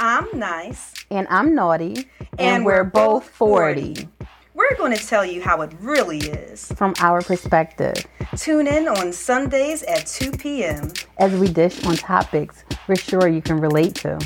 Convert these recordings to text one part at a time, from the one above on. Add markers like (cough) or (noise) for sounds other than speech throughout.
I'm nice. And I'm naughty. And, and we're, we're, both 40. 40. We're going to tell you how it really is. From our perspective. Tune in on Sundays at 2 p.m. As we dish on topics we're sure you can relate to.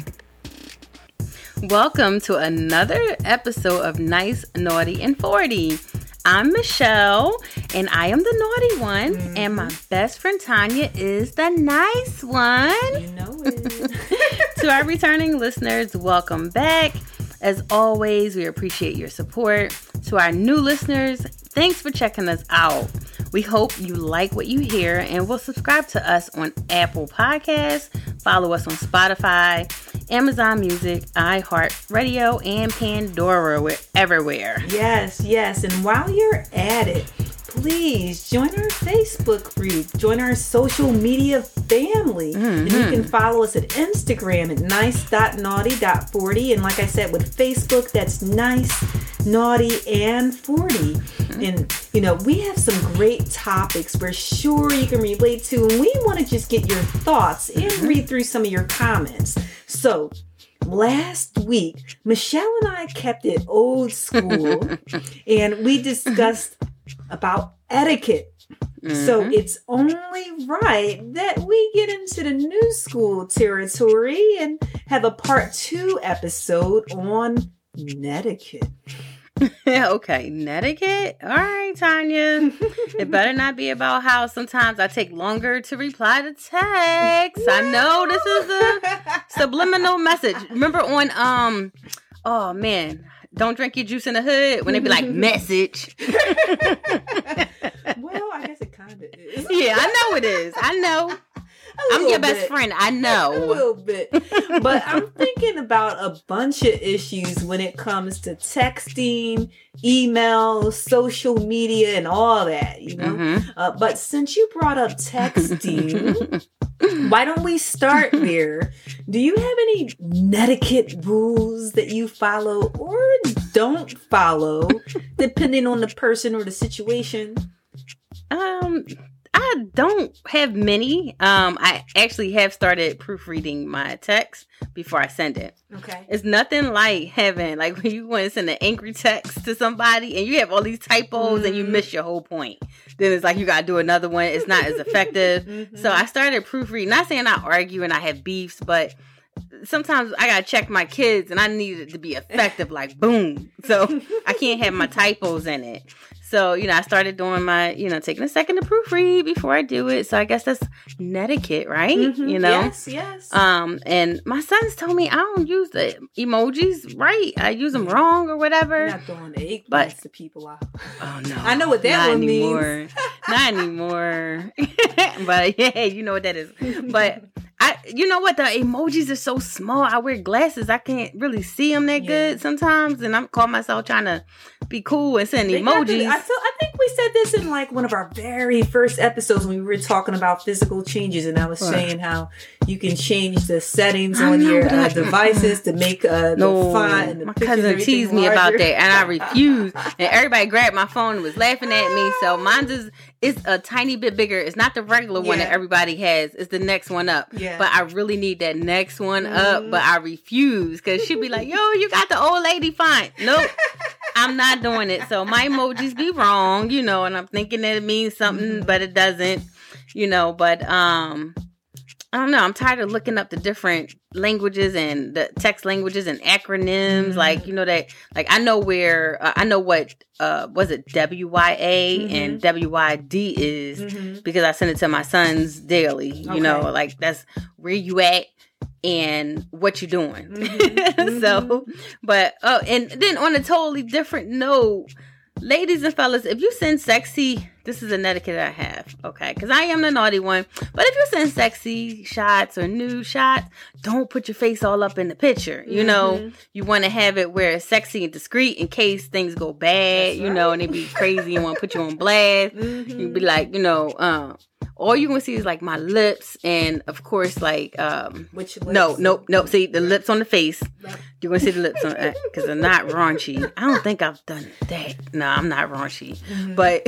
Welcome to another episode of Nice, Naughty, and 40. I'm Michelle, and I am the naughty one, mm-hmm. and my best friend Tanya is the nice one. You know it. (laughs) to our returning listeners, welcome back. As always, we appreciate your support. To our new listeners, thanks for checking us out. We hope you like what you hear and will subscribe to us on Apple Podcasts, follow us on Spotify, Amazon Music, iHeartRadio, and Pandora. We're everywhere. Yes, yes. And while you're at it, please join our Facebook group, join our social media family. Mm-hmm. And you can follow us at Instagram at nice.naughty.40. And like I said, with Facebook, that's nice, naughty, and 40. Mm-hmm. And, you know, we have some great topics we're sure you can relate to. And we want to just get your thoughts and mm-hmm. read through some of your comments. So, last week, Michelle and I kept it old school (laughs) and we discussed about etiquette. Mm-hmm. So it's only right that we get into the new school territory and have a part two episode on netiquette. (laughs) okay, netiquette. All right, Tanya. (laughs) it better not be about how sometimes I take longer to reply to texts. I know this is a (laughs) subliminal message. Remember on um oh man, don't drink your juice in the hood when they be like (laughs) message. well, I guess it kind of is. (laughs) Yeah, I know it is. I know. I'm your bit. best friend. I (laughs) know. A little bit. But I'm thinking about a bunch of issues when it comes to texting, email, social media, and all that, you know? Mm-hmm. Uh, but since you brought up texting, (laughs) why don't we start there? Do you have any netiquette rules that you follow or don't follow, depending on the person or the situation? Um, I don't have many. Um, I actually have started proofreading my text before I send it. Okay. It's nothing like having like (laughs) when you want to send an angry text to somebody and you have all these typos mm-hmm. and you mm-hmm. miss your whole point. Then it's like you gotta do another one. It's not as (laughs) effective. mm-hmm. So I started proofreading. Not saying I argue and I have beefs, but sometimes I gotta check my kids and I need it to be effective, like boom. So (laughs) I can't have my typos in it. So, you know, I started doing my, you know, taking a second to proofread before I do it. So I guess that's netiquette, right? Mm-hmm. You know? Yes, yes. Um, and my sons told me I don't use the emojis right. I use them wrong or whatever. You're not throwing the egg but, to people out. Oh no. (laughs) I know what that one anymore. means. not anymore. (laughs) but yeah, you know what that is. But I, you know what? The emojis are so small. I wear glasses. I can't really see them that yeah. good sometimes, and I'm call myself trying to be cool and send emojis. I, feel, I think we said this in like one of our very first episodes when we were talking about physical changes, and I was right. saying how you can change the settings on your uh, devices to make uh, no, the font. And the my cousin teased me about that, and I (laughs) refused. and everybody grabbed my phone and was laughing at me. So mine just it's a tiny bit bigger. It's not the regular yeah. one that everybody has. It's the next one up. Yeah. But I really need that next one mm. up. But I refuse because she'd be like, "Yo, you got the old lady font." Nope, (laughs) I'm not doing it. So my emojis be wrong, you know, and I'm thinking that it means something, mm. but it doesn't, you know. But um, I don't know. I'm tired of looking up the different languages and the text languages and acronyms. Mm-hmm. Like you know that, like I know where uh, I know what uh was it WYA mm-hmm. and WYD is mm-hmm. because I send it to my sons daily. You okay. know, like that's where you at and what you're doing. Mm-hmm. (laughs) so, mm-hmm. but oh, and then on a totally different note ladies and fellas, if you send sexy, this is an etiquette I have, okay? Because I am the naughty one. But if you send sexy shots or nude shots, don't put your face all up in the picture. You mm-hmm. know, you want to have it where it's sexy and discreet in case things go bad, That's you right. know, and they be crazy and want to put you on blast. (laughs) Mm-hmm. You'd be like, you know, um, all you gonna see is like my lips and of course like um Which lips? no nope nope see the lips on the face. You're gonna see the lips on because uh, they're not raunchy. I don't think i've done that. No i'm not raunchy. Mm-hmm. but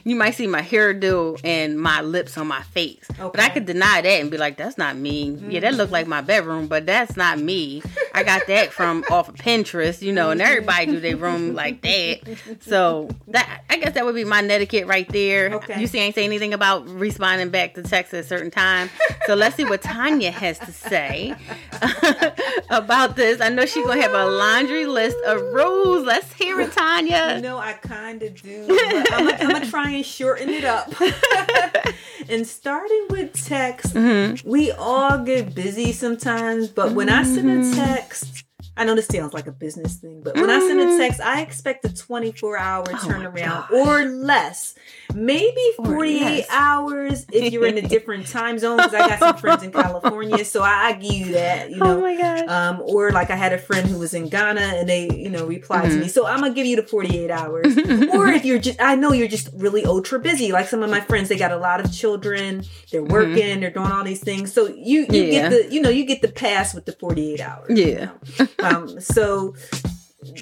(laughs) you might see my hairdo and my lips on my face. Okay. but i could deny that and be like that's not me. Mm-hmm. yeah that looked like my bedroom but that's not me I got that from off of Pinterest, you know, and everybody do their room like that. So that I guess that would be my netiquette right there. Okay. You see, I ain't say anything about responding back to text at a certain time. So let's see what Tanya has to say (laughs) about this. I know she's gonna have a laundry list of rules. Let's hear it, Tanya. You know, I kind of do. I'm gonna, I'm gonna try and shorten it up. (laughs) and starting with text, Mm-hmm. we all get busy sometimes. But when I send Mm-hmm. a text, next. I know this sounds like a business thing, but when I send a text, I expect a 24 hour Mm-hmm. Oh turnaround or less. Maybe 48 less. hours if you're in a (laughs) different time zone. Because I got some friends in California, so I, I give you that. You know, oh my god. um, or like I had a friend who was in Ghana and they, you know, replied Mm-hmm. to me. So I'm gonna give you the 48 hours. or if you're just, I know you're just really ultra busy. Like some of my friends, they got a lot of children. They're working. They're doing all these things. So you, you Mm-hmm. Yeah. get the, you know, you get the pass with the 48 hours. you Yeah. know. (laughs) um, so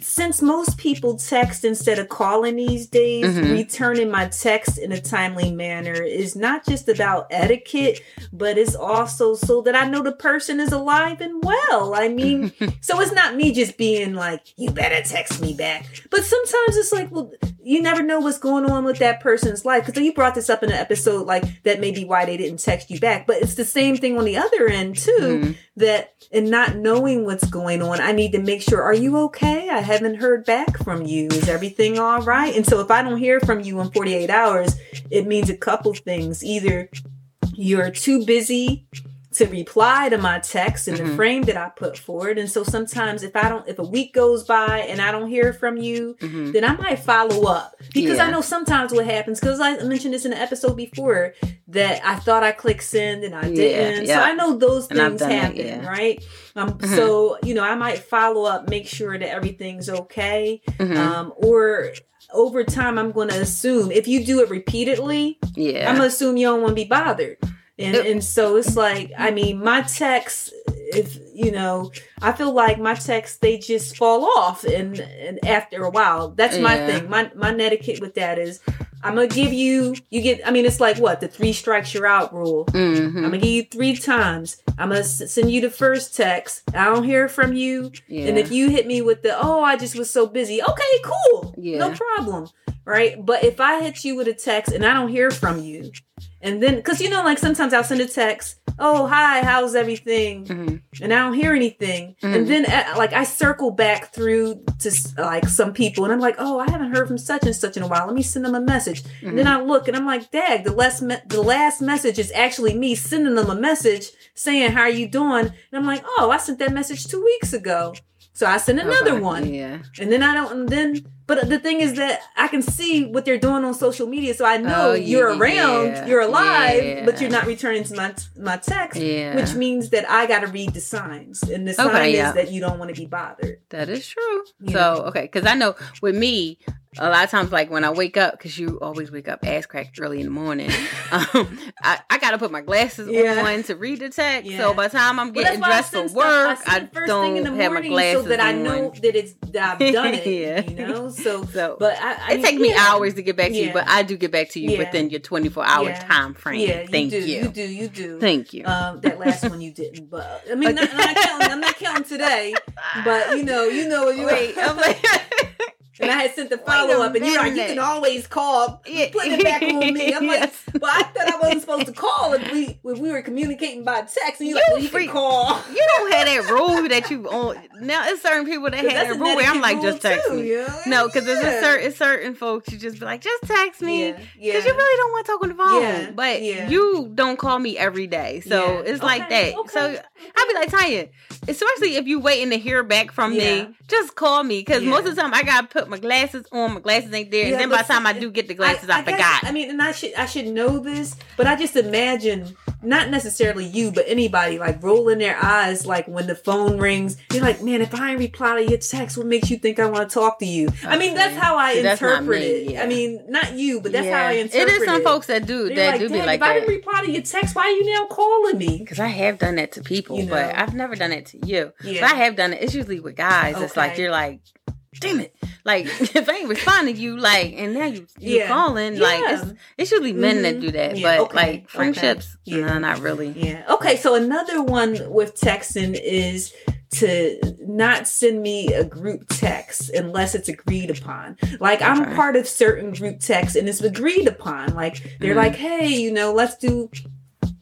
since most people text instead of calling these days, Mhm. returning my text in a timely manner is not just about etiquette, but it's also so that I know the person is alive and well. I mean, (laughs) so it's not me just being like, you better text me back. But sometimes it's like, well, you never know what's going on with that person's life. Because you brought this up in an episode, like, that may be why they didn't text you back. But it's the same thing on the other end, too Mhm. That and not knowing what's going on, I need to make sure, are you okay? I haven't heard back from you. Is everything all right? And so if I don't hear from you in 48 hours, it means a couple things. Either you're too busy to reply to my text in the Mhm. frame that I put forward. And so sometimes if I don't, if a week goes by and I don't hear from you, Mhm. then I might follow up because I know sometimes what happens because I mentioned this in the episode before that I thought I clicked send and I Yeah, didn't. yeah. So I know those things happen, yeah. right? Um, Mhm. So you know, I might follow up, make sure that everything's okay, Mhm. um, or over time, I'm going to assume if you do it repeatedly, yeah. I'm gonna assume you don't want to be bothered. And and so it's like, I mean, my texts, if you know, I feel like my texts they just fall off, and and after a while, that's my Yeah. thing. My my etiquette with that is, I'm gonna give you, you get. I mean, it's like what the three strikes you're out rule. Mhm. I'm gonna give you three times. I'm gonna s- send you the first text. I don't hear from you, Yeah. and if you hit me with the oh, I just was so busy. Okay, cool, Yeah. no problem, right? But if I hit you with a text and I don't hear from you, and then because you know, like sometimes I'll send a text. Oh, hi, how's everything? Mhm. And I don't hear anything. Mhm. And then, uh, like, I circle back through to like some people, and I'm like, oh, I haven't heard from such and such in a while. Let me send them a message. And then I look, and I'm like, dag, the last me- the last message is actually me sending them a message saying, how are you doing? And I'm like, oh, I sent that message two weeks ago. So I sent another Okay, one. Yeah. And then I don't, and then, but the thing is that I can see what they're doing on social media. So I know Oh, you're yeah, around, yeah, you're alive, yeah. but you're not returning to my, my text, which means that I got to read the signs. And the sign Okay, is that you don't want to be bothered. That is true. Yeah. So okay, because I know with me, a lot of times like when I wake up, because you always wake up ass cracked early in the morning. (laughs) um, I, I gotta put my glasses Yeah. on to read the text. Yeah. So by the time I'm getting I dressed for work, I, first don't thing in the have my glasses so that I know that it's that I've (laughs) done it. Yeah. You know, so (laughs) So but I, I it takes me yeah. hours to get back to you, but I do get back to you within your 24 hour time frame. Yeah, you Thank do, you. you do, you do. Thank you. Um, that last one you didn't, but I mean, not, I'm not counting. I'm not counting today, but you know, you know, what you Wait, I'm like, and I had sent the (laughs) follow up, and you're like, you can always call. Yeah. Putting it back on me. I'm (laughs) like, Yes. but I thought I wasn't supposed to call if we if we were communicating by text, and you're You like, well, you freak. can call. you don't have that rule that you on. Now it's certain people that have that rule where I'm like, just text too, me. know? No, because there's Yeah. a certain certain folks you just be like, just text me. Because yeah. you really don't want to talk on the phone. Yeah, But yeah. you don't call me every day. So Yeah. it's like that. okay, So I'd be like, Tanya, especially if you waiting to hear back from Yeah. me, just call me. Because Yeah. most of the time I gotta put my glasses on, my glasses ain't there. Yeah, and then by the time I do get the glasses, I, guess- forgot. I mean, and I should I should know this, but I just imagine not necessarily you, but anybody like rolling their eyes like when the phone rings. You're like, man, if I ain't reply to your text, what makes you think I want to talk to you? I mean, that's how I See, interpret it. yeah. I mean, not you, but that's Yeah. how I interpret it. It is some folks that do They're that like, do be "Dang, like if I didn't reply to your text, why are you now calling me? Because I have done that to people, You but. I've never done it to you. Yeah. But I have done it. It's usually with guys. It's like you're like, damn it. like (laughs) if I ain't responding to you, like, and now you you Yeah. calling, like Yeah. it's it's usually men that Mhm. do that, Yeah, but okay, like okay. friendships, Yeah. no, not really. Yeah. Okay. So another one with texting is to not send me a group text unless it's agreed upon. Like I'm part of certain group texts and it's agreed upon. Like they're Mhm. like, hey, you know, let's do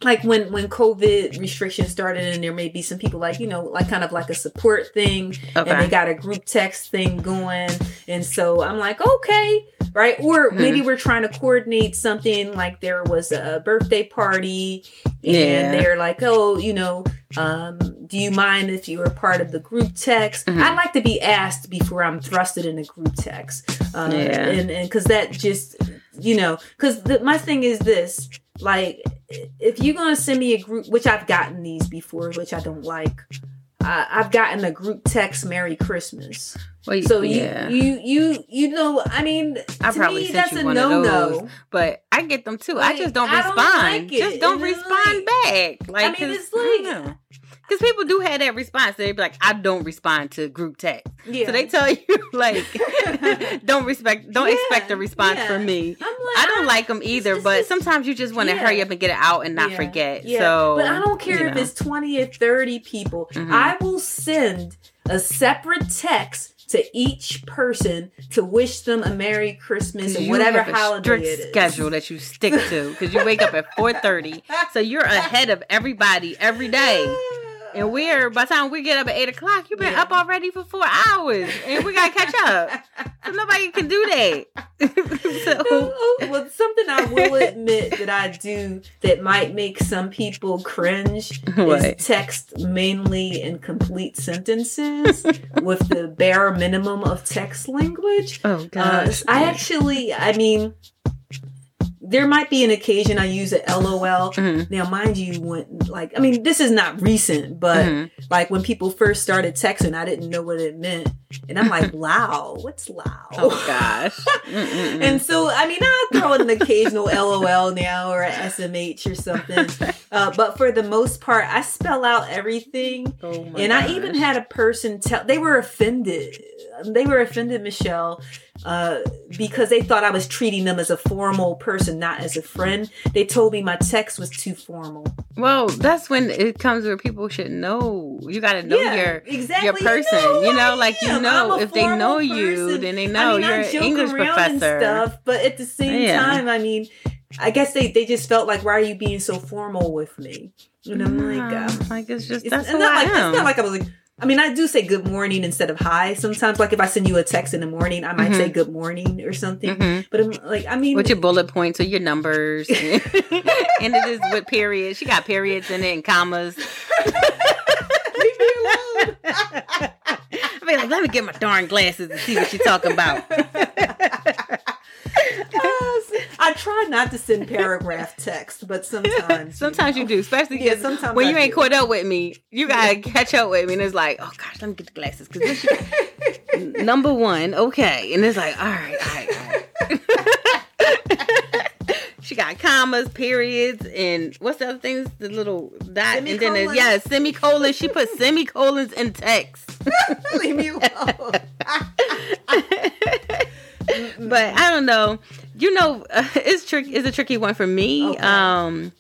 like when when COVID restrictions started and there may be some people like, you know, like kind of like a support thing and they got a group text thing going. And so I'm like, okay, right? Or Mhm. maybe we're trying to coordinate something like there was a birthday party and Yeah. they're like, oh, you know, um, do you mind if you were part of the group text? Mhm. I like to be asked before I'm thrusted in a group text. Uh, Yeah. And and because that just, you know, because my thing is this like, if you're to send me a group, which I've gotten these before, which I don't like. I I've gotten a group text "Merry Christmas," Well, so yeah, you you you you know. I mean, I to probably me, sent that's you a one no of no. but I get them too. I just don't I don't respond. like it, just don't respond back. Like, I mean, it's like- don't. Because people do have that response. They be like, I don't respond to group text. Yeah. So they tell you, (laughs) like, (laughs) don't respect, don't Yeah, expect a response yeah. from me. I'm like, I don't like them either, it's but just- sometimes you just want to hurry up and get it out and not forget. yeah. So, but I don't care you if it's twenty or thirty people. Mhm. I will send a separate text to each person to wish them a Merry Christmas you whatever holiday it is. schedule that you stick to because you wake up at 4.30 so you're ahead of everybody every day (laughs) and we're by the time we get up at 8 o'clock you've been Yeah. up already for four hours and we gotta catch up so nobody can do that (laughs) so well, something I will admit that I do that might make some people cringe What? is text mainly in complete sentences (laughs) with the bare minimum of text language. oh Uh, gosh I actually, I mean, there might be an occasion I use a LOL. Mhm. Now, mind you, when like, I mean, this is not recent, but Mhm. like when people first started texting, I didn't know what it meant, and I'm like, "Wow, what's loud?" oh gosh (laughs) And so, I mean, I'll throw in an occasional LOL now or SMH or something. (laughs) Uh, but for the most part, I spell out everything. Oh my and I even had a person tell, they were offended. They were offended, Michelle, uh, because they thought I was treating them as a formal person, not as a friend. They told me my text was too formal. well that's when it comes where people should know you gotta know your exactly. your person. You know, who I like, you. Know, if they know formal you, then they know I mean, you're I an English professor. and stuff, but at the same Yeah. time, I mean, I guess they, they just felt like, why are you being so formal with me? And I'm like, um, like it's just that's it's who not I like am. it's not like I was like. I mean, I do say good morning instead of hi. Sometimes, like if I send you a text in the morning, I might Mhm. say good morning or something. Mhm. But I'm like, I mean, With your bullet points or your numbers, (laughs) (laughs) and it is with periods. She got periods in it and commas. (laughs) leave me alone. I be like, let me get my darn glasses and see what she's talking about. I try not to send paragraph text, but sometimes, Sometimes you do, especially Yeah, 'cause sometimes when I you ain't do. caught up with me. You gotta catch up with me, and it's like, oh gosh, let me get the glasses because (laughs) number one, okay, and it's like, all right, all right, all right. (laughs) she got commas, periods, and what's the other things? The little dot, and then Semicolons. yeah, semicolons. She put semicolons in text. (laughs) leave me alone. (laughs) but I don't know. You know, uh, (laughs) it's trick. It's a tricky one for me. Okay. Um,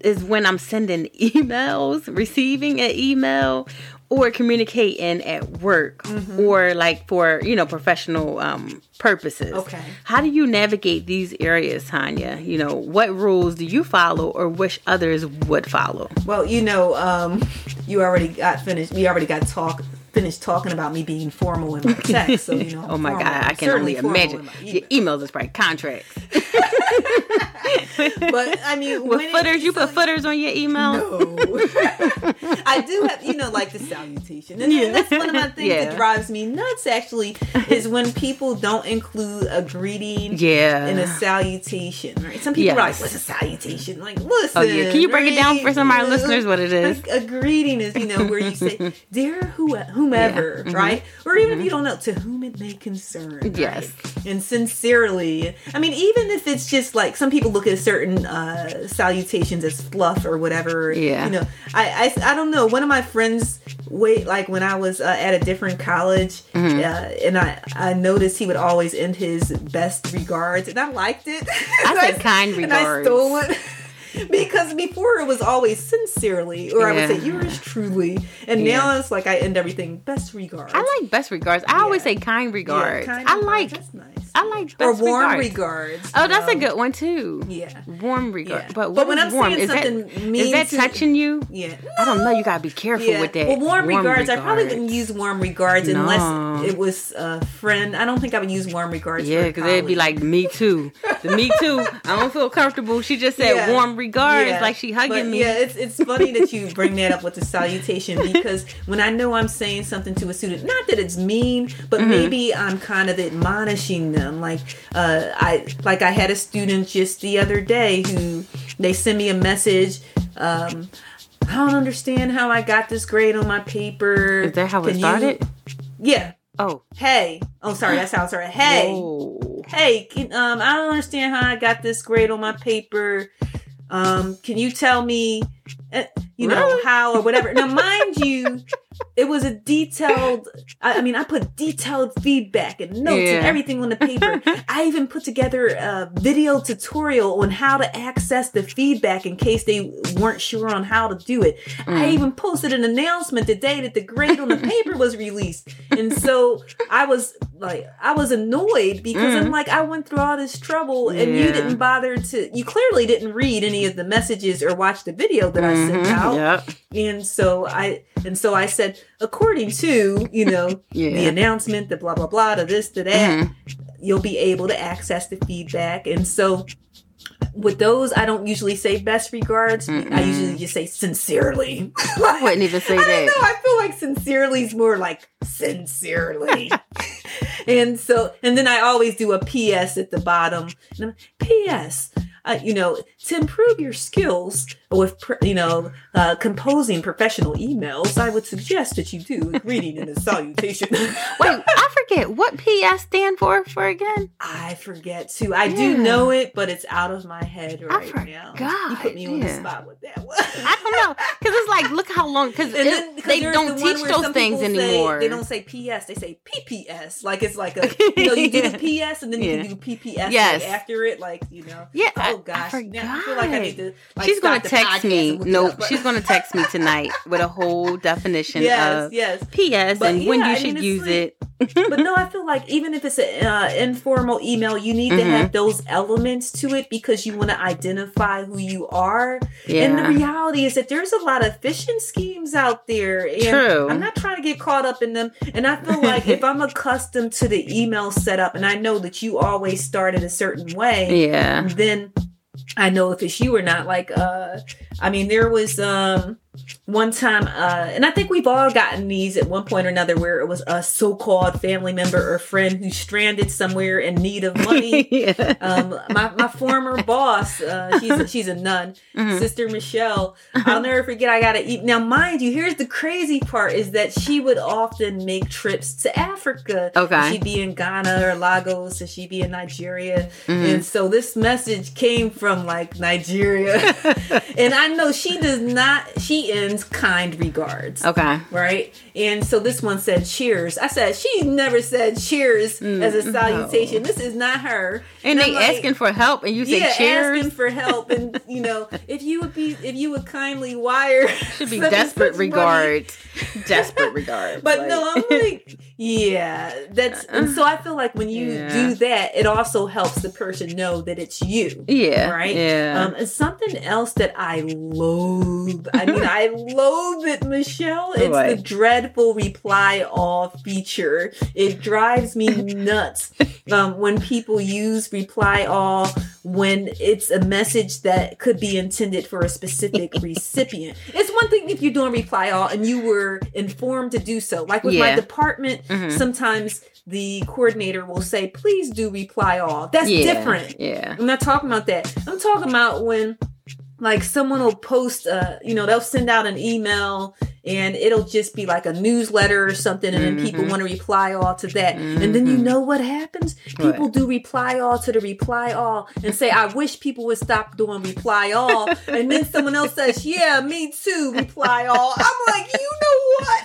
is when I'm sending emails, receiving an email, or communicating at work, Mm-hmm. or like for you know professional um, purposes. Okay. How do you navigate these areas, Tanya? You know, what rules do you follow, or wish others would follow? Well, you know, um, you already got finished. We already got talk finished talking about me being formal in my (laughs) text. So you know, Oh my god, I can only imagine. in my Your emails is probably contracts. (laughs) (laughs) But I mean, With footers, you put so- footers on your email. No, (laughs) I do have, you know, like the salutation, and Yeah. that's one of my things Yeah. that drives me nuts. Actually, is when people don't include a greeting Yeah. in a salutation. Right? Some people are like, "What's a salutation?" Like, listen. Oh yeah, can you break it down for some of our right? listeners what it is? Like, a greeting is, you know, where you say, (laughs) "Dear who, whomever," Yeah. Mhm. right? Or even if you don't know, to whom it may concern. right? Yes. and sincerely. I mean, even if it's just like some people look at certain uh, salutations as fluff or whatever. Yeah. You know, I, I I don't know. One of my friends wait like when I was uh, at a different college, Mm-hmm. uh, and I I noticed he would always end his best regards, and I liked it. (laughs) I said kind And I regards. stole it. (laughs) Because before it was always sincerely, or I would say yours truly, and Yeah. now it's like I end everything best regards. I like best regards. I always say kind Yeah, regards. kind I regards, like that's nice. I like or warm regards. regards. Oh, that's a um, good one too. Yeah, Warm regards. Yeah. But, But when I'm warm? saying Is that something is that to- touching you? yeah. I don't know. You gotta be careful with that. Well, warm, regards, I probably wouldn't use warm regards No. unless it was a friend. I don't think I would use warm regards. Yeah, because it'd be like, me too. The me too. I don't feel comfortable. She just said Yeah. warm regards, Yeah. like she hugging But, me. Yeah, it's it's funny that you bring that up with the salutation (laughs) because when I know I'm saying something to a student, not that it's mean, but Mm-hmm. maybe I'm kind of admonishing them. Like uh, I like I had a student just the other day who they send me a message. Um, I don't understand how I got this grade on my paper. Is that how it Can you-" started? Yeah. Oh. Hey. Oh, sorry. That's how it started. Hey. Whoa. hey, can, um, I don't understand how I got this grade on my paper. Um, can you tell me, uh, you know, Really? how or whatever? Now, mind (laughs) you, it was a detailed. I, I mean, I put detailed feedback and notes and everything on the paper. (laughs) I even put together a video tutorial on how to access the feedback in case they weren't sure on how to do it. I Mm. even posted an announcement the day that the grade on the paper was released, and so I was like, I was annoyed because I'm like, I went through all this trouble, and you Mm. Didn't bother to. You clearly didn't read any of the messages or watch the video that I sent Mhm, out. Yep. And so I and so I said, according to you know (laughs) the announcement, the blah blah blah, to this to that, Mhm. you'll be able to access the feedback. And so with those, I don't usually say best regards. I Mm-mm. usually just say sincerely. (laughs) I wouldn't even say I that. know. I feel like sincerely is more like sincerely. (laughs) and so, and then I always do a PS at the bottom. And I'm, PS, uh, you know, to improve your skills with, pr- you know, uh, composing professional emails, I would suggest that you do (laughs) a greeting and a salutation. (laughs) Wait, I forget what PS stand for for again. I forget too. I do know it, but it's out of my head right now. God, You put me on the spot with that. I don't know because it's like look how long because And then, 'cause they don't the teach those things anymore. they don't say PS, they say PPS. Like it's like a (laughs) you know you do the PS and then you Yeah. can do PPS Yes. like after it. Like you know. Yeah, Oh gosh. I Now I feel like I need to. Like, she's gonna text me. it Nope, she's gonna text me tonight with a whole definition Yes, of yes. PS But and when you I should mean, use like- it. but no, I feel like even if it's an uh, informal email, you need to Mm-hmm. have those elements to it because you want to identify who you are. Yeah. And the reality is that there's a lot of phishing schemes out there. And True. I'm not trying to get caught up in them. And I feel like if I'm accustomed to the email setup and I know that you always start it a certain way, (laughs) yeah. then I know if it's you or not. Like, uh, I mean, there was um one time, uh, and I think we've all gotten these at one point or another where it was a so-called family member or friend who's stranded somewhere in need of money. (laughs) yeah. um, my, my former boss, uh, she's a, she's a nun, Mhm. Sister Michelle. I'll never forget. I gotta eat. Now, mind you, here's the crazy part: is that she would often make trips to Africa. Okay. she'd be in Ghana or Lagos, or she'd be in Nigeria, Mhm. and so this message came from like Nigeria, (laughs) and I know she does not. She ends kind regards. Okay. Right, and so this one said cheers. I said she never said cheers Mm, as a no. salutation. This is not her. And I'm they like- asking for help, and you say yeah, cheers. asking for help, and you know, (laughs) if you would be, if you would kindly wire, Should be desperate regards. (laughs) desperate regards. But like- no, I'm like, (laughs) yeah, that's, and so I feel like when you Yeah. do that, it also helps the person know that it's you. yeah. Right. Yeah. Um, and something else that I loathe. I mean, I (laughs) loathe it, Michelle. It's the dreadful reply all feature. It drives me nuts (laughs) um, when people use reply all when it's a message that could be intended for a specific (laughs) recipient. It's one thing if you're doing reply all and you were informed to do so. Like with my Yeah. department, Mhm. sometimes the coordinator will say, please do reply all. That's yeah. different. Yeah. I'm not talking about that. I'm talking about when like someone will post uh you know they'll send out an email and it'll just be like a newsletter or something and then people Mhm. want to reply all to that and then you Mhm. know what happens What? people do reply all to the reply all and say i wish people would stop doing reply all and then someone else says yeah me too reply all i'm like you know what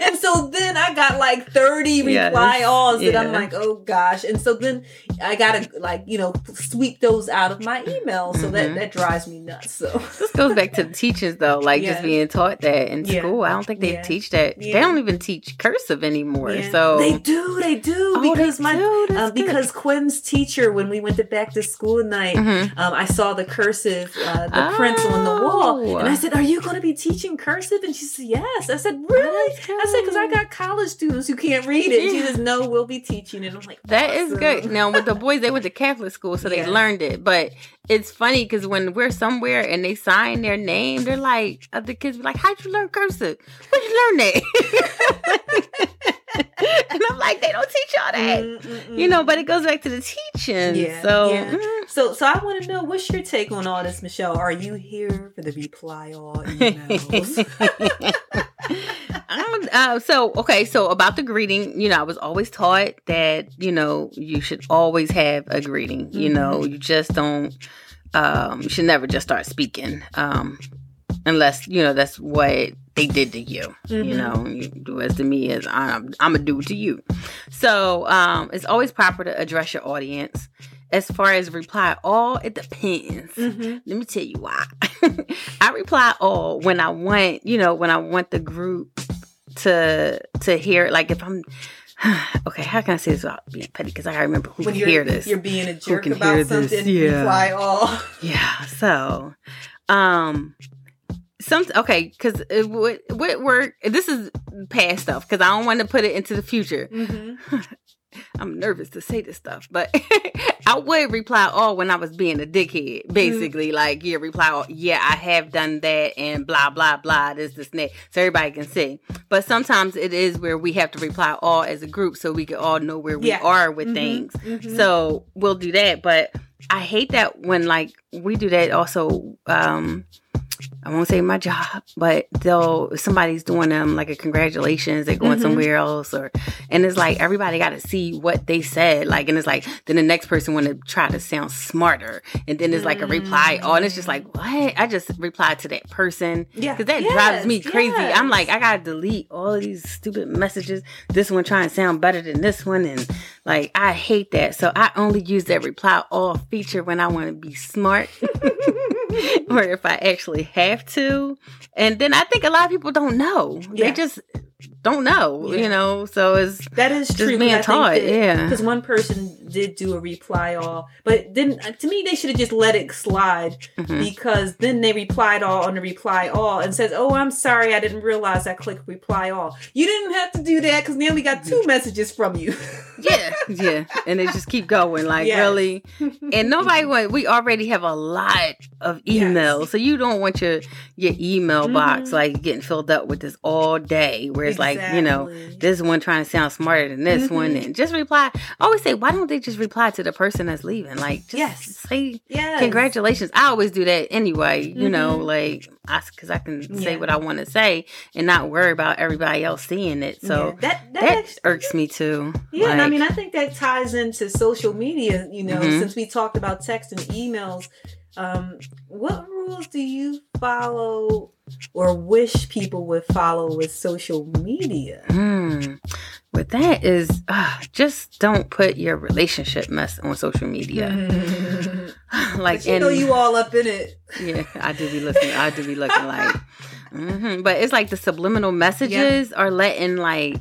(laughs) so then I got like 30 reply Yes. alls that I'm like, oh gosh. And so then I gotta like, you know, sweep those out of my email. So that, Mhm. that drives me nuts. So This goes back to the teachers though, like Yeah. just being taught that in Yeah. school. I don't think they Yeah. teach that. Yeah. They don't even teach cursive anymore. Yeah. So they do, they do. Oh, they because my do? Uh, because Quinn's teacher, when we went to back to school night, Mhm. um, I saw the cursive, uh, the prints on the wall, Oh. and I said, "Are you going to be teaching cursive?" And she said, "Yes." I said, "Really?" I said, "Because I got college students who can't read it." Yeah. says, "No, we'll be teaching it." I'm like, That is "Awesome." good. Now with the boys, they went to Catholic school, so they learned it. But it's funny because when we're somewhere and they sign their name, they're like, other kids be like, "How'd you learn cursive? Where'd you learn that?" (laughs) and I'm like, they don't teach y'all that. Mm-mm-mm. You know, but it goes back to the teaching. Yeah, so yeah. mm, (laughs) So, so I want to know what's your take on all this, Michelle? Are you here for the reply all (laughs) emails? Uh, so okay, so about the greeting, you know, I was always taught that you know you should always have a greeting. You know, you just don't. Um, you should never just start speaking, um, unless you know that's what they did to you. You Mhm. know, you do as to me as I'm. I'm gonna do to you. So um, it's always proper to address your audience. As far as reply all, it depends. Mhm. Let me tell you why. (laughs) I reply all when I want, you know, when I want the group to to hear. Like if I'm (sighs) okay, how can I say this without being petty? Because I gotta remember who When can hear this. you're being a jerk about something, Yeah. reply all. (laughs) Yeah. So, um, some okay, because it would would work. This is past stuff because I don't want to put it into the future. Mm-hmm. (laughs) I'm nervous to say this stuff, but (laughs) I would reply all when I was being a dickhead. Basically, like yeah, reply all. Yeah, I have done that, and blah blah blah. This this that, so everybody can see. But sometimes it is where we have to reply all as a group, so we can all know where we Yeah. are with Mhm, things. mhm. So we'll do that. But I hate that when like we do that also. Um I won't say my job, but they'll somebody's doing them like a congratulations, they're going Mhm. somewhere else or and it's like everybody gotta see what they said. Like and it's like then the next person wanna try to sound smarter. And then it's like a reply all and it's just like, what? I just replied to that person. Yeah. Cause that Yes, drives me crazy. yes. I'm like, I gotta delete all these stupid messages. This one trying to sound better than this one, and like I hate that. So I only use that reply all feature when I want to be smart, (laughs) or if I actually have to. And then I think a lot of people don't know. Yeah. They just don't know. Yeah. You know. So it's That is true. being taught, yeah. Because one person did do a reply all, but then uh, to me they should have just let it slide Mhm. because then they replied all on the reply all and says, "Oh, I'm sorry, I didn't realize I clicked reply all." You didn't have to do that because now we got two messages from you. yeah, yeah, and they just keep going. Like Yes. really. (laughs) and nobody want we already have a lot of emails Yes. so you don't want your your email box Mhm. like getting filled up with this all day where it's like you know this one trying to sound smarter than this one Mhm. and just reply I always say why don't they just reply to the person that's leaving like just Yes. say Yes. congratulations i always do that anyway you know Mhm. like I because i can say Yeah. what i want to say and not worry about everybody else seeing it so Yeah, that that, that actually- irks me too Yeah, and I mean, I think that ties into social media. You know, Mhm. since we talked about text and emails, um, what rules do you follow or wish people would follow with social media? Hmm. But that is uh, just don't put your relationship mess on social media. (laughs) like but you know, you all up in it. yeah, I do be listening. I do be looking like, (laughs) hmm but it's like the subliminal messages are letting like.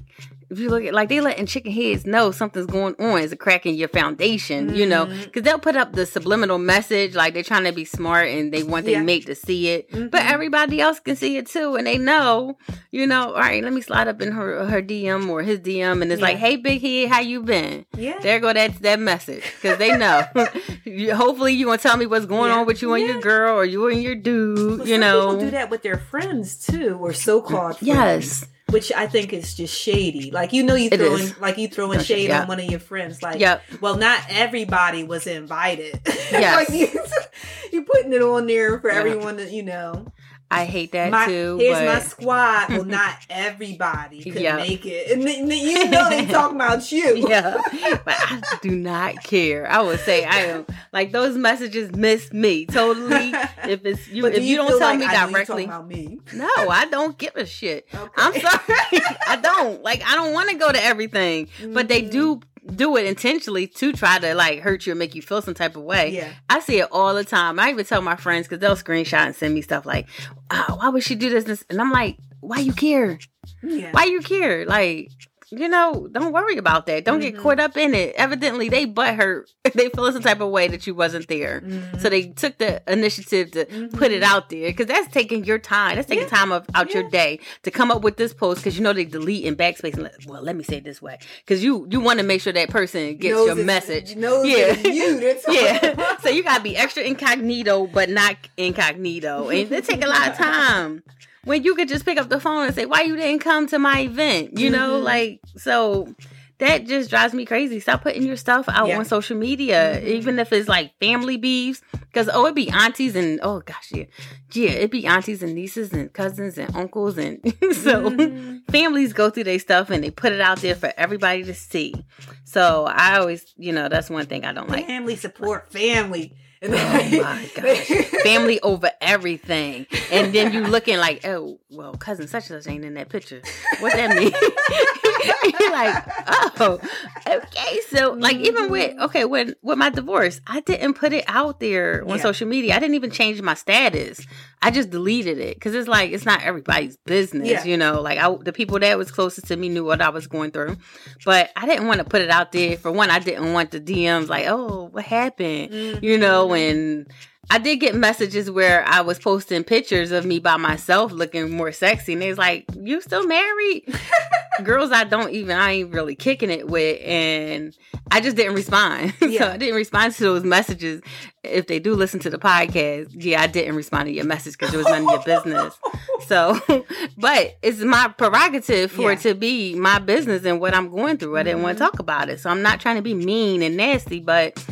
If you look at like they letting chicken heads know something's going on, is a crack in your foundation, you know, because they'll put up the subliminal message like they're trying to be smart and they want their Yeah. mate to see it, but Mhm. everybody else can see it too, and they know, you know. All right, let me slide up in her her DM or his DM, and it's like, hey, big head, how you been? Yeah. There go that that message because they know. (laughs) You- Hopefully, you gonna tell me what's going Yeah. on with you and your girl, or you and your dude. Well, you some know. people do that with their friends too, or so-called friends. Yes. Which I think is just shady. Like you know, you throwing like you throwing Don't- shade yeah. on one of your friends. Like, Yep. well, not everybody was invited. (laughs) Yes. like you, (laughs) you putting it on there for Yeah. everyone that you know. I hate that My, too. here's but my squad. Well, (laughs) not everybody could Yeah. make it, and you know they talking about you. (laughs) yeah, but I do not care. I would say I am like those messages miss me totally. (laughs) If it's you, But do if you, don't tell like me you directly, about me. no, I don't give a shit. Okay. I'm sorry, I don't. don't. Like I don't want to go to everything. Mm-hmm. But they do do it intentionally to try to like hurt you and make you feel some type of way. Yeah. I see it all the time. I even tell my friends because they'll screenshot and send me stuff like, oh, why would she do this? And I'm like, why you care? Yeah. Why you care? Like, you know, don't worry about that. Don't mm-hmm. get caught up in it. Evidently, they butt hurt. (laughs) they feel some type of way that you wasn't there. Mm-hmm. So they took the initiative to mm-hmm. put it out there because that's taking your time. That's taking yeah. time of out yeah. your day to come up with this post because you know they delete and backspace. And let, well, let me say it this way because you you want to make sure that person gets knows your message. Knows yeah, you. (laughs) yeah. so you gotta be extra incognito, but not incognito, and it take a lot of time when you could just pick up the phone and say, "Why you didn't come to my event?" You know, mm-hmm. like so that just drives me crazy. Stop putting your stuff out yeah. on social media, mm-hmm. even if it's like family beefs. Because oh, it be aunties and oh gosh, yeah, yeah, it be aunties and nieces and cousins and uncles and (laughs) so mm-hmm. families go through their stuff and they put it out there for everybody to see. So I always, you know, that's one thing I don't like. Family support family. Oh my (laughs) gosh. Family over everything. And then you looking like, oh, well, cousin such and such ain't in that picture. What that mean? (laughs) (laughs) You're like, oh, okay. So like even with okay, when with my divorce, I didn't put it out there on yeah. social media. I didn't even change my status. I just deleted it because it's like it's not everybody's business, yeah. you know. Like I, the people that was closest to me knew what I was going through, but I didn't want to put it out there. For one, I didn't want the DMs like, "Oh, what happened?" Mm-hmm. You know, and I did get messages where I was posting pictures of me by myself looking more sexy. And they was like, You still married? (laughs) Girls I don't even I ain't really kicking it with and I just didn't respond. (laughs) Yeah. so I didn't respond to those messages. If they do listen to the podcast, yeah, I didn't respond to your message because it was none of your business. (laughs) So but it's my prerogative for yeah. it to be my business and what I'm going through. I didn't mm-hmm. want to talk about it. So I'm not trying to be mean and nasty, but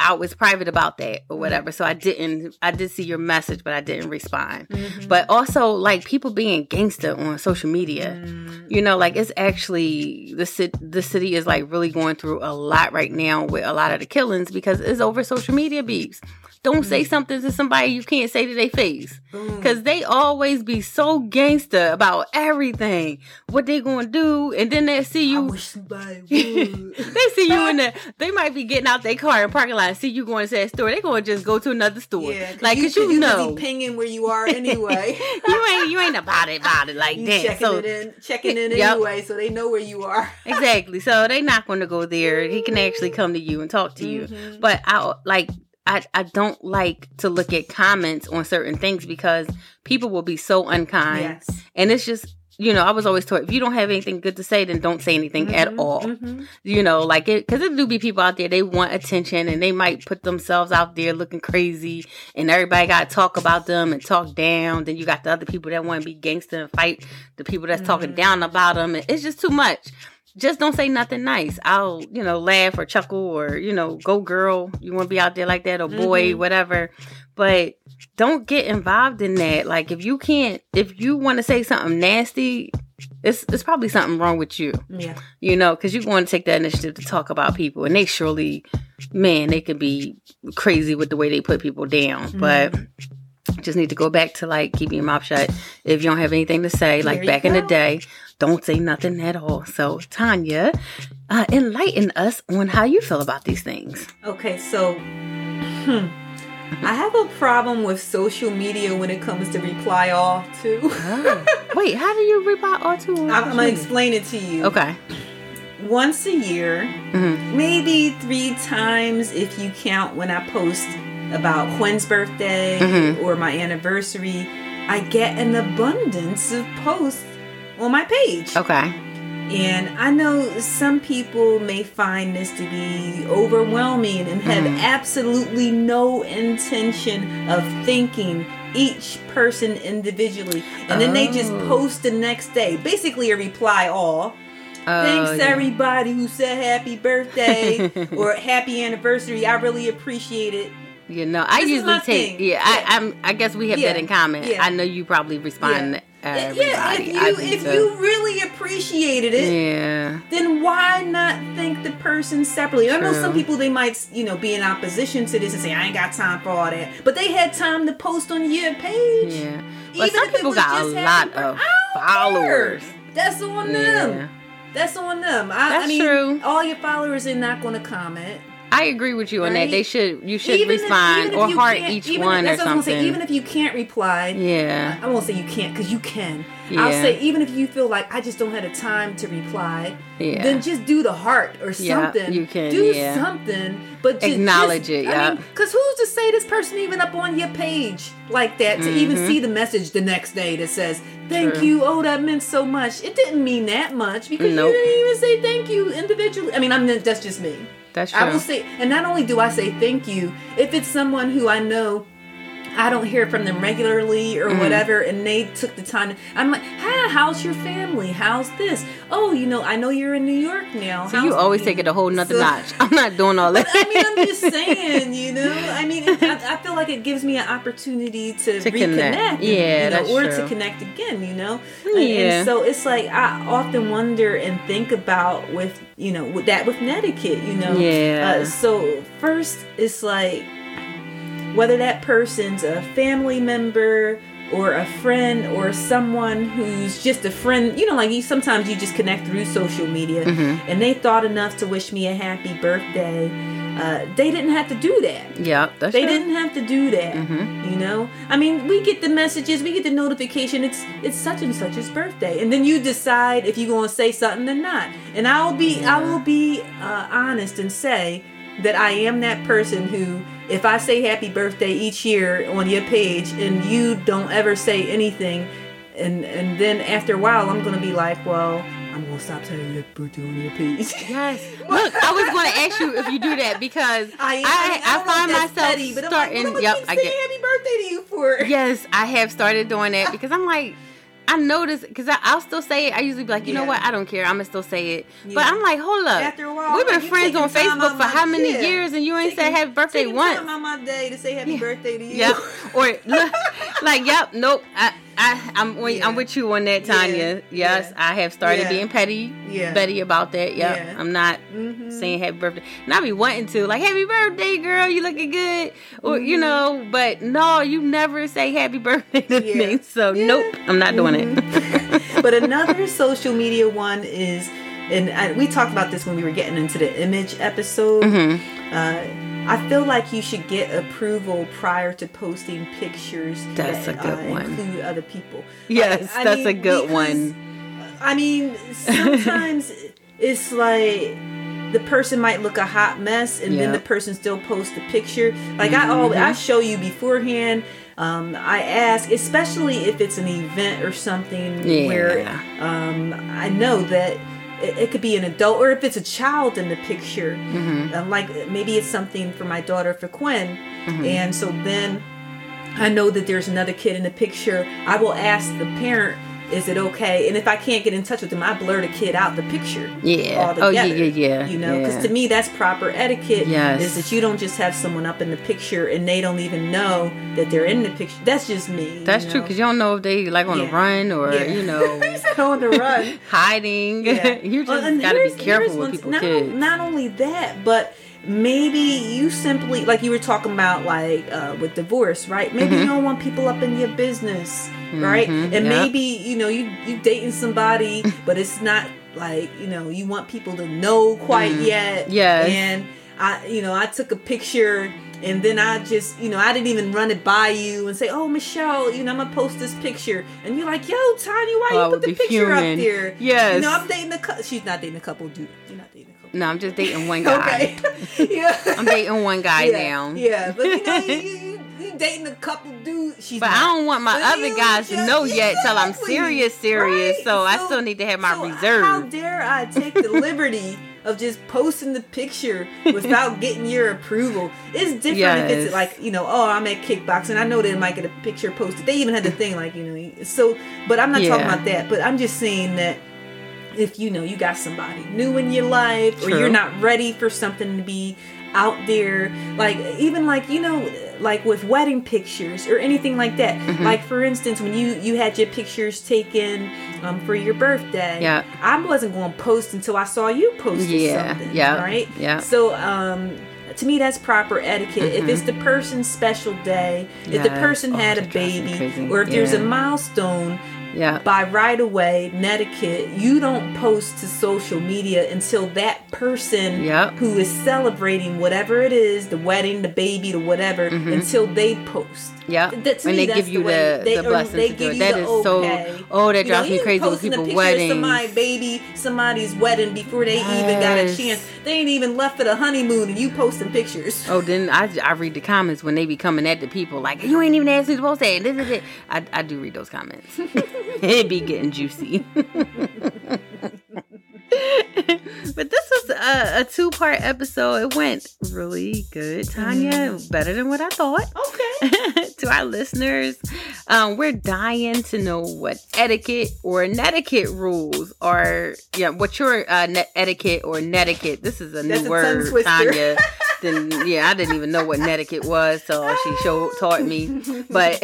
I was private about that or whatever. So I didn't, I did see your message, but I didn't respond. Mm-hmm. But also, like people being gangster on social media, mm-hmm. you know, like it's actually the city, the city is like really going through a lot right now with a lot of the killings because it's over social media beefs. Don't say mm. something to somebody you can't say to their face. Because they always be so gangster about everything. What they gonna do. And then they see you. (laughs) they see you in the. They might be getting out their car in parking lot see you going to that store. They gonna just go to another store. Yeah, like, cause you, you know. pinging where you are anyway. (laughs) you ain't, you ain't about it, about it like you that. Checking so, it in, checking in yep. anyway, so they know where you are. (laughs) exactly. So they not gonna go there. He can actually come to you and talk to you. Mm-hmm. But I like I, I don't like to look at comments on certain things because people will be so unkind. Yes. And it's just, you know, I was always taught if you don't have anything good to say, then don't say anything mm-hmm, at all. Mm-hmm. You know, like it, because there do be people out there, they want attention and they might put themselves out there looking crazy and everybody got to talk about them and talk down. Then you got the other people that want to be gangster and fight the people that's mm-hmm. talking down about them. It's just too much just don't say nothing nice. I'll, you know, laugh or chuckle or, you know, go girl, you want to be out there like that or boy, mm-hmm. whatever. But don't get involved in that. Like if you can't if you want to say something nasty, it's it's probably something wrong with you. Yeah. You know, cuz you want to take that initiative to talk about people and they surely man, they can be crazy with the way they put people down. Mm-hmm. But just need to go back to like keeping your mouth shut if you don't have anything to say like back go. in the day don't say nothing at all. So, Tanya, uh, enlighten us on how you feel about these things. Okay, so hmm, I have a problem with social media when it comes to reply all to. oh. Wait, how do you reply all to? I'm, I'm gonna explain it to you. Okay. Once a year, mm-hmm. maybe three times if you count when I post about Quinn's birthday mm-hmm. or my anniversary, I get an abundance of posts on my page. Okay. And I know some people may find this to be overwhelming and have mm. absolutely no intention of thinking each person individually. And oh. then they just oh. post the next day, basically a reply all. Oh, Thanks yeah. everybody who said happy birthday (laughs) or happy anniversary. I really appreciate it. You know, I this usually take yeah, yeah, I I'm I guess we have yeah. that in common. Yeah. I know you probably respond everybody. Yeah, if you if so. you really appreciated it, yeah, then why not thank the person separately? True. I know some people they might you know be in opposition to this and say I ain't got time for all that, but they had time to post on your page. Yeah, but Even some people got a lot of followers. That's on Yeah. them. That's on them. I, I That's mean, true. all your followers are not going to comment. I agree with you on Right? that. They should you should Even respond even if or you heart each even one or that's what I was gonna something. Say, even if you can't reply, yeah. I won't say you can't because you can. I'll say even if you feel like I just don't have the time to reply, Yeah. then just do the heart or Yeah, something. you can, do yeah. something, but just, Acknowledge just- it, yeah. because who's to say this person even up on your page like that to even see the message the next day that says thank Mm-hmm. True. you? Oh, that meant so much. It didn't mean that much because Nope. you didn't even say thank you individually. I mean, I'm that's just me. That's I will say, and not only do I say thank you, if it's someone who I know I don't hear from them regularly or Mm-hmm. whatever, and they took the time. I'm like, "Hi, how's your family? How's this? Oh, you know, I know you're in New York now. So you How's- always take it a whole nother So- notch. (laughs) I'm not doing all that. I mean, I'm just (laughs) saying, you know. I mean, it, I, I feel like it gives me an opportunity to, To reconnect, connect. and, Yeah, you know, or to connect again, you know. Yeah. And so it's like I often wonder and think about with you know with that with etiquette, you know. Yeah. Uh, so first, it's like whether that person's a family member or a friend or someone who's just a friend you know like you sometimes you just connect through social media. Mm-hmm. and they thought enough to wish me a happy birthday. Uh, they didn't have to do that. Yeah, that's they didn't have to do that Mm-hmm. you know? I mean we get the messages we get the notification it's it's such and such's birthday. And then you decide if you're going to say something or not. And i'll be i will be uh, honest and say that i am that person who if i say happy birthday each year on your page and you don't ever say anything and and then after a while i'm to be like well i'm to stop saying happy birthday on your page (laughs) Yes. Look, I was to ask you if you do that because (laughs) I, I, I, I, if find myself petty, starting. like, am I yep, I get. happy birthday to you for? Yes, I have started doing that because I'm like, I notice because I'll still say it. I usually be like, you know what? I don't care. I'm gonna still say it. But I'm like, hold up. After a while, we've been friends on Facebook for how many yeah. years, and you ain't said Taking- happy birthday once. time on my day to say happy birthday to you. Yep. Or (laughs) look, like, yep, nope. I, I, I'm, Yeah. I'm with you on that, Tanya. Yeah. Yes, Yeah. I have started being petty, Yeah. petty about that. Yep, Yeah. I'm not Mhm. saying happy birthday, and I be wanting to, like, happy birthday, girl, you looking good, or you Mm-hmm. know, but no, you never say happy birthday to me. So nope, I'm not doing it. (laughs) but another social media one is, and I, we talked about this when we were getting into the image episode. Mm-hmm. Uh, I feel like you should get approval prior to posting pictures That's that a good uh, one. include other people. Yes, I that's a good because, one. I mean, sometimes (laughs) it's like the person might look a hot mess, and then the person still posts a picture. Like I always, Mm-hmm. I show you beforehand. Um, I ask, especially if it's an event or something where um, I know that it, it could be an adult, or if it's a child in the picture. Mm-hmm. Um, like maybe it's something for my daughter for Quinn, Mm-hmm. and so then I know that there's another kid in the picture. I will ask the parent, "Is it okay?" And if I can't get in touch with them, I blur the kid out the picture. Yeah. Oh, yeah, yeah, yeah, You know, because yeah. to me that's proper etiquette. Yes. is that you don't just have someone up in the picture and they don't even know that they're in the picture. That's just me. That's you true because you don't know if they like on Yeah. the run or Yeah. you (laughs) know on the run. (laughs) hiding. (laughs) You just and gotta be careful with people not, kids. Not only that, but maybe you simply like you were talking about like uh, with divorce, right? Maybe Mm-hmm. you don't want people up in your business, right? And yeah. maybe you know you you dating somebody, (laughs) but it's not like you know you want people to know quite yet. Mm-hmm. Yes. and I you know I took a picture. And then I just, you know, I didn't even run it by you and say, "Oh, Michelle, you know, I'm gonna post this picture." And you're like, "Yo, Tanya, why Oh, you put the picture up there?" Yes. You know, I'm dating a couple. She's not dating a couple, dude. You're not dating a couple. No, I'm just dating one guy. Okay. (laughs) yeah. I'm dating one guy yeah. now. Yeah, but you know, you, you, you dating a couple dudes. She's But not. I don't want my other guys to know yet till I'm serious, serious. right? So, I still need to have my so reserve. How dare I take the (laughs) liberty of just posting the picture without (laughs) getting your approval? It's different if it's like you know, oh, I'm at kickboxing. I know they might get a picture posted. They even had the thing like you know, so. But I'm not talking about that. But I'm just saying that if you know you got somebody new in your life or you're not ready for something to be out there. Like even like you know like with wedding pictures or anything like that. Mm-hmm. like for instance when you you had your pictures taken um, for your birthday Yeah. i wasn't going to post until i saw you post Yeah, something yeah, right? Yeah. so um to me that's proper etiquette. If it's the person's special day if the person Oh, had a that drives me baby or if there's a milestone Yeah. by right away netiquette you don't post to social media until that person Yep. who is celebrating whatever it is the wedding the baby the whatever mm-hmm. until they post Yeah. That- when me, they give you the they- the blessing they to do it. you That is okay. so. Oh, that You know, drives you me crazy with people weddings. Of somebody baby somebody's wedding before they even got a chance they ain't even left for the honeymoon and you posting pictures Oh, then I, I read the comments when they be coming at the people like you ain't even asked me to post that. This is it. I, I do read those comments. (laughs) (laughs) it be getting juicy. (laughs) but this was a, a two part episode. It went really good, Tanya. Better than what I thought. okay (laughs) to our listeners, um, we're dying to know what etiquette or netiquette rules are. Yeah, what your uh, net etiquette or netiquette. This is a new a tongue word, twister. Tanya. then yeah, I didn't even know what netiquette was, so she showed taught me. But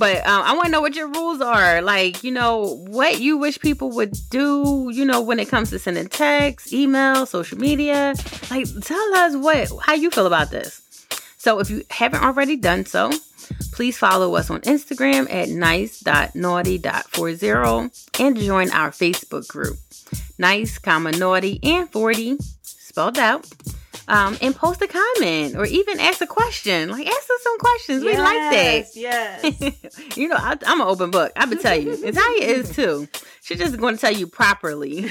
but um, I want to know what your rules are. Like you know what you wish people would do. You know when it comes to sending texts, email, social media. Like tell us what how you feel about this. So if you haven't already done so, please follow us on Instagram at nice.naughty.40 and join our Facebook group, nice, comma, naughty, and 40, spelled out. Um, and post a comment or even ask a question. Like, ask us some questions. We like that. yes (laughs) you know, I, I'm an open book. I would tell you. (laughs) And Tanya is too. She's just going to tell you properly. (laughs)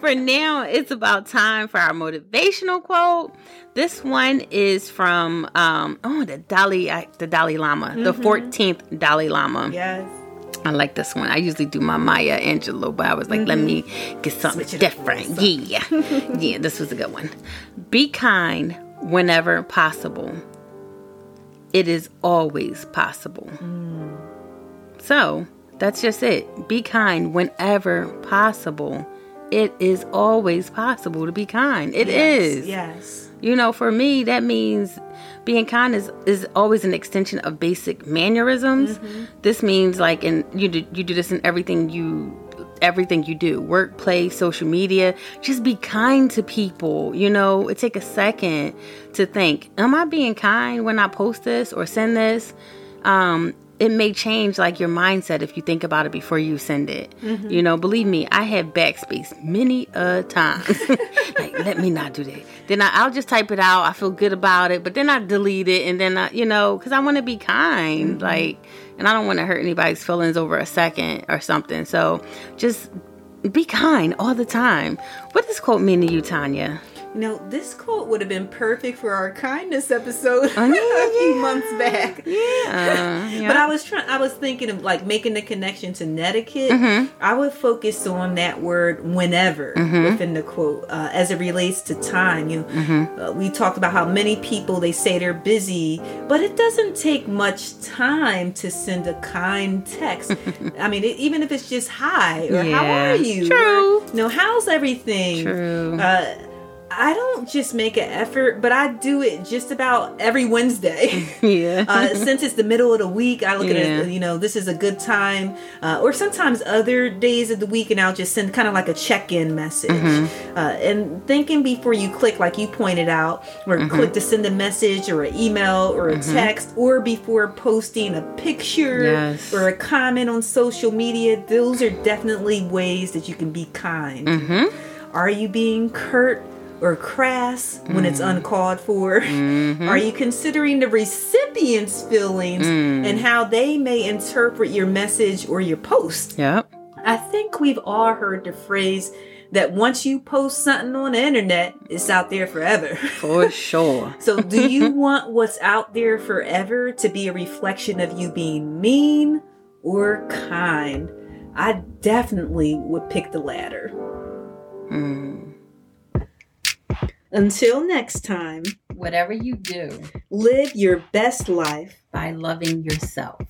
for now, it's about time for our motivational quote. This one is from um oh the Dalai the Dalai Lama, the 14th Dalai Lama. yes I like this one. I usually do my Maya Angelou, but I was like, let me mm-hmm. get something Switch it up a different. Yeah. (laughs) yeah, this was a good one. Be kind whenever possible. It is always possible. Mm. So that's just it. Be kind whenever possible. It is always possible to be kind. It is. yes You know, for me, that means being kind is, is always an extension of basic mannerisms. This means like, and you do, you do this in everything you everything you do work play social media just be kind to people you know it take a second to think am i being kind when i post this or send this um it may change like your mindset if you think about it before you send it. Mm-hmm. You know, believe me, I have backspace many a times. (laughs) like, let me not do that. Then I, I'll just type it out. I feel good about it, but then I delete it, and then I, you know, because I want to be kind, mm-hmm. like, and I don't want to hurt anybody's feelings over a second or something. So, just be kind all the time. What does quote mean to you, Tanya? You know, this quote would have been perfect for our kindness episode (laughs) Oh, yeah, a few months back. Yeah, yeah. But I was trying. I was thinking of like making the connection to netiquette. Mm-hmm. I would focus on that word "whenever" within the quote uh, as it relates to time. You, Mm-hmm. uh, we talked about how many people they say they're busy, but it doesn't take much time to send a kind text. (laughs) I mean, it, even if it's just "hi" or "How are you?" true. Or, you know, how's everything? True. Uh, I don't just make an effort, but I do it just about every Wednesday. (laughs) yeah. uh, (laughs) since it's the middle of the week, I look at it, you know, this is a good time. Uh, or sometimes other days of the week, and I'll just send kind of like a check in message. Mm-hmm. Uh, and thinking before you click, like you pointed out, or Mm-hmm. click to send a message or an email or a text, or before posting a picture Yes. or a comment on social media, those are definitely ways that you can be kind. Mm-hmm. Are you being curt? Or crass when it's mm. uncalled for? Mm-hmm. Are you considering the recipient's feelings mm. and how they may interpret your message or your post? yep. I think we've all heard the phrase that once you post something on the internet, it's out there forever. For sure. (laughs) so, do you (laughs) want what's out there forever to be a reflection of you being mean or kind? I definitely would pick the latter. Mm. Until next time, Whatever you do live your best life. by loving yourself.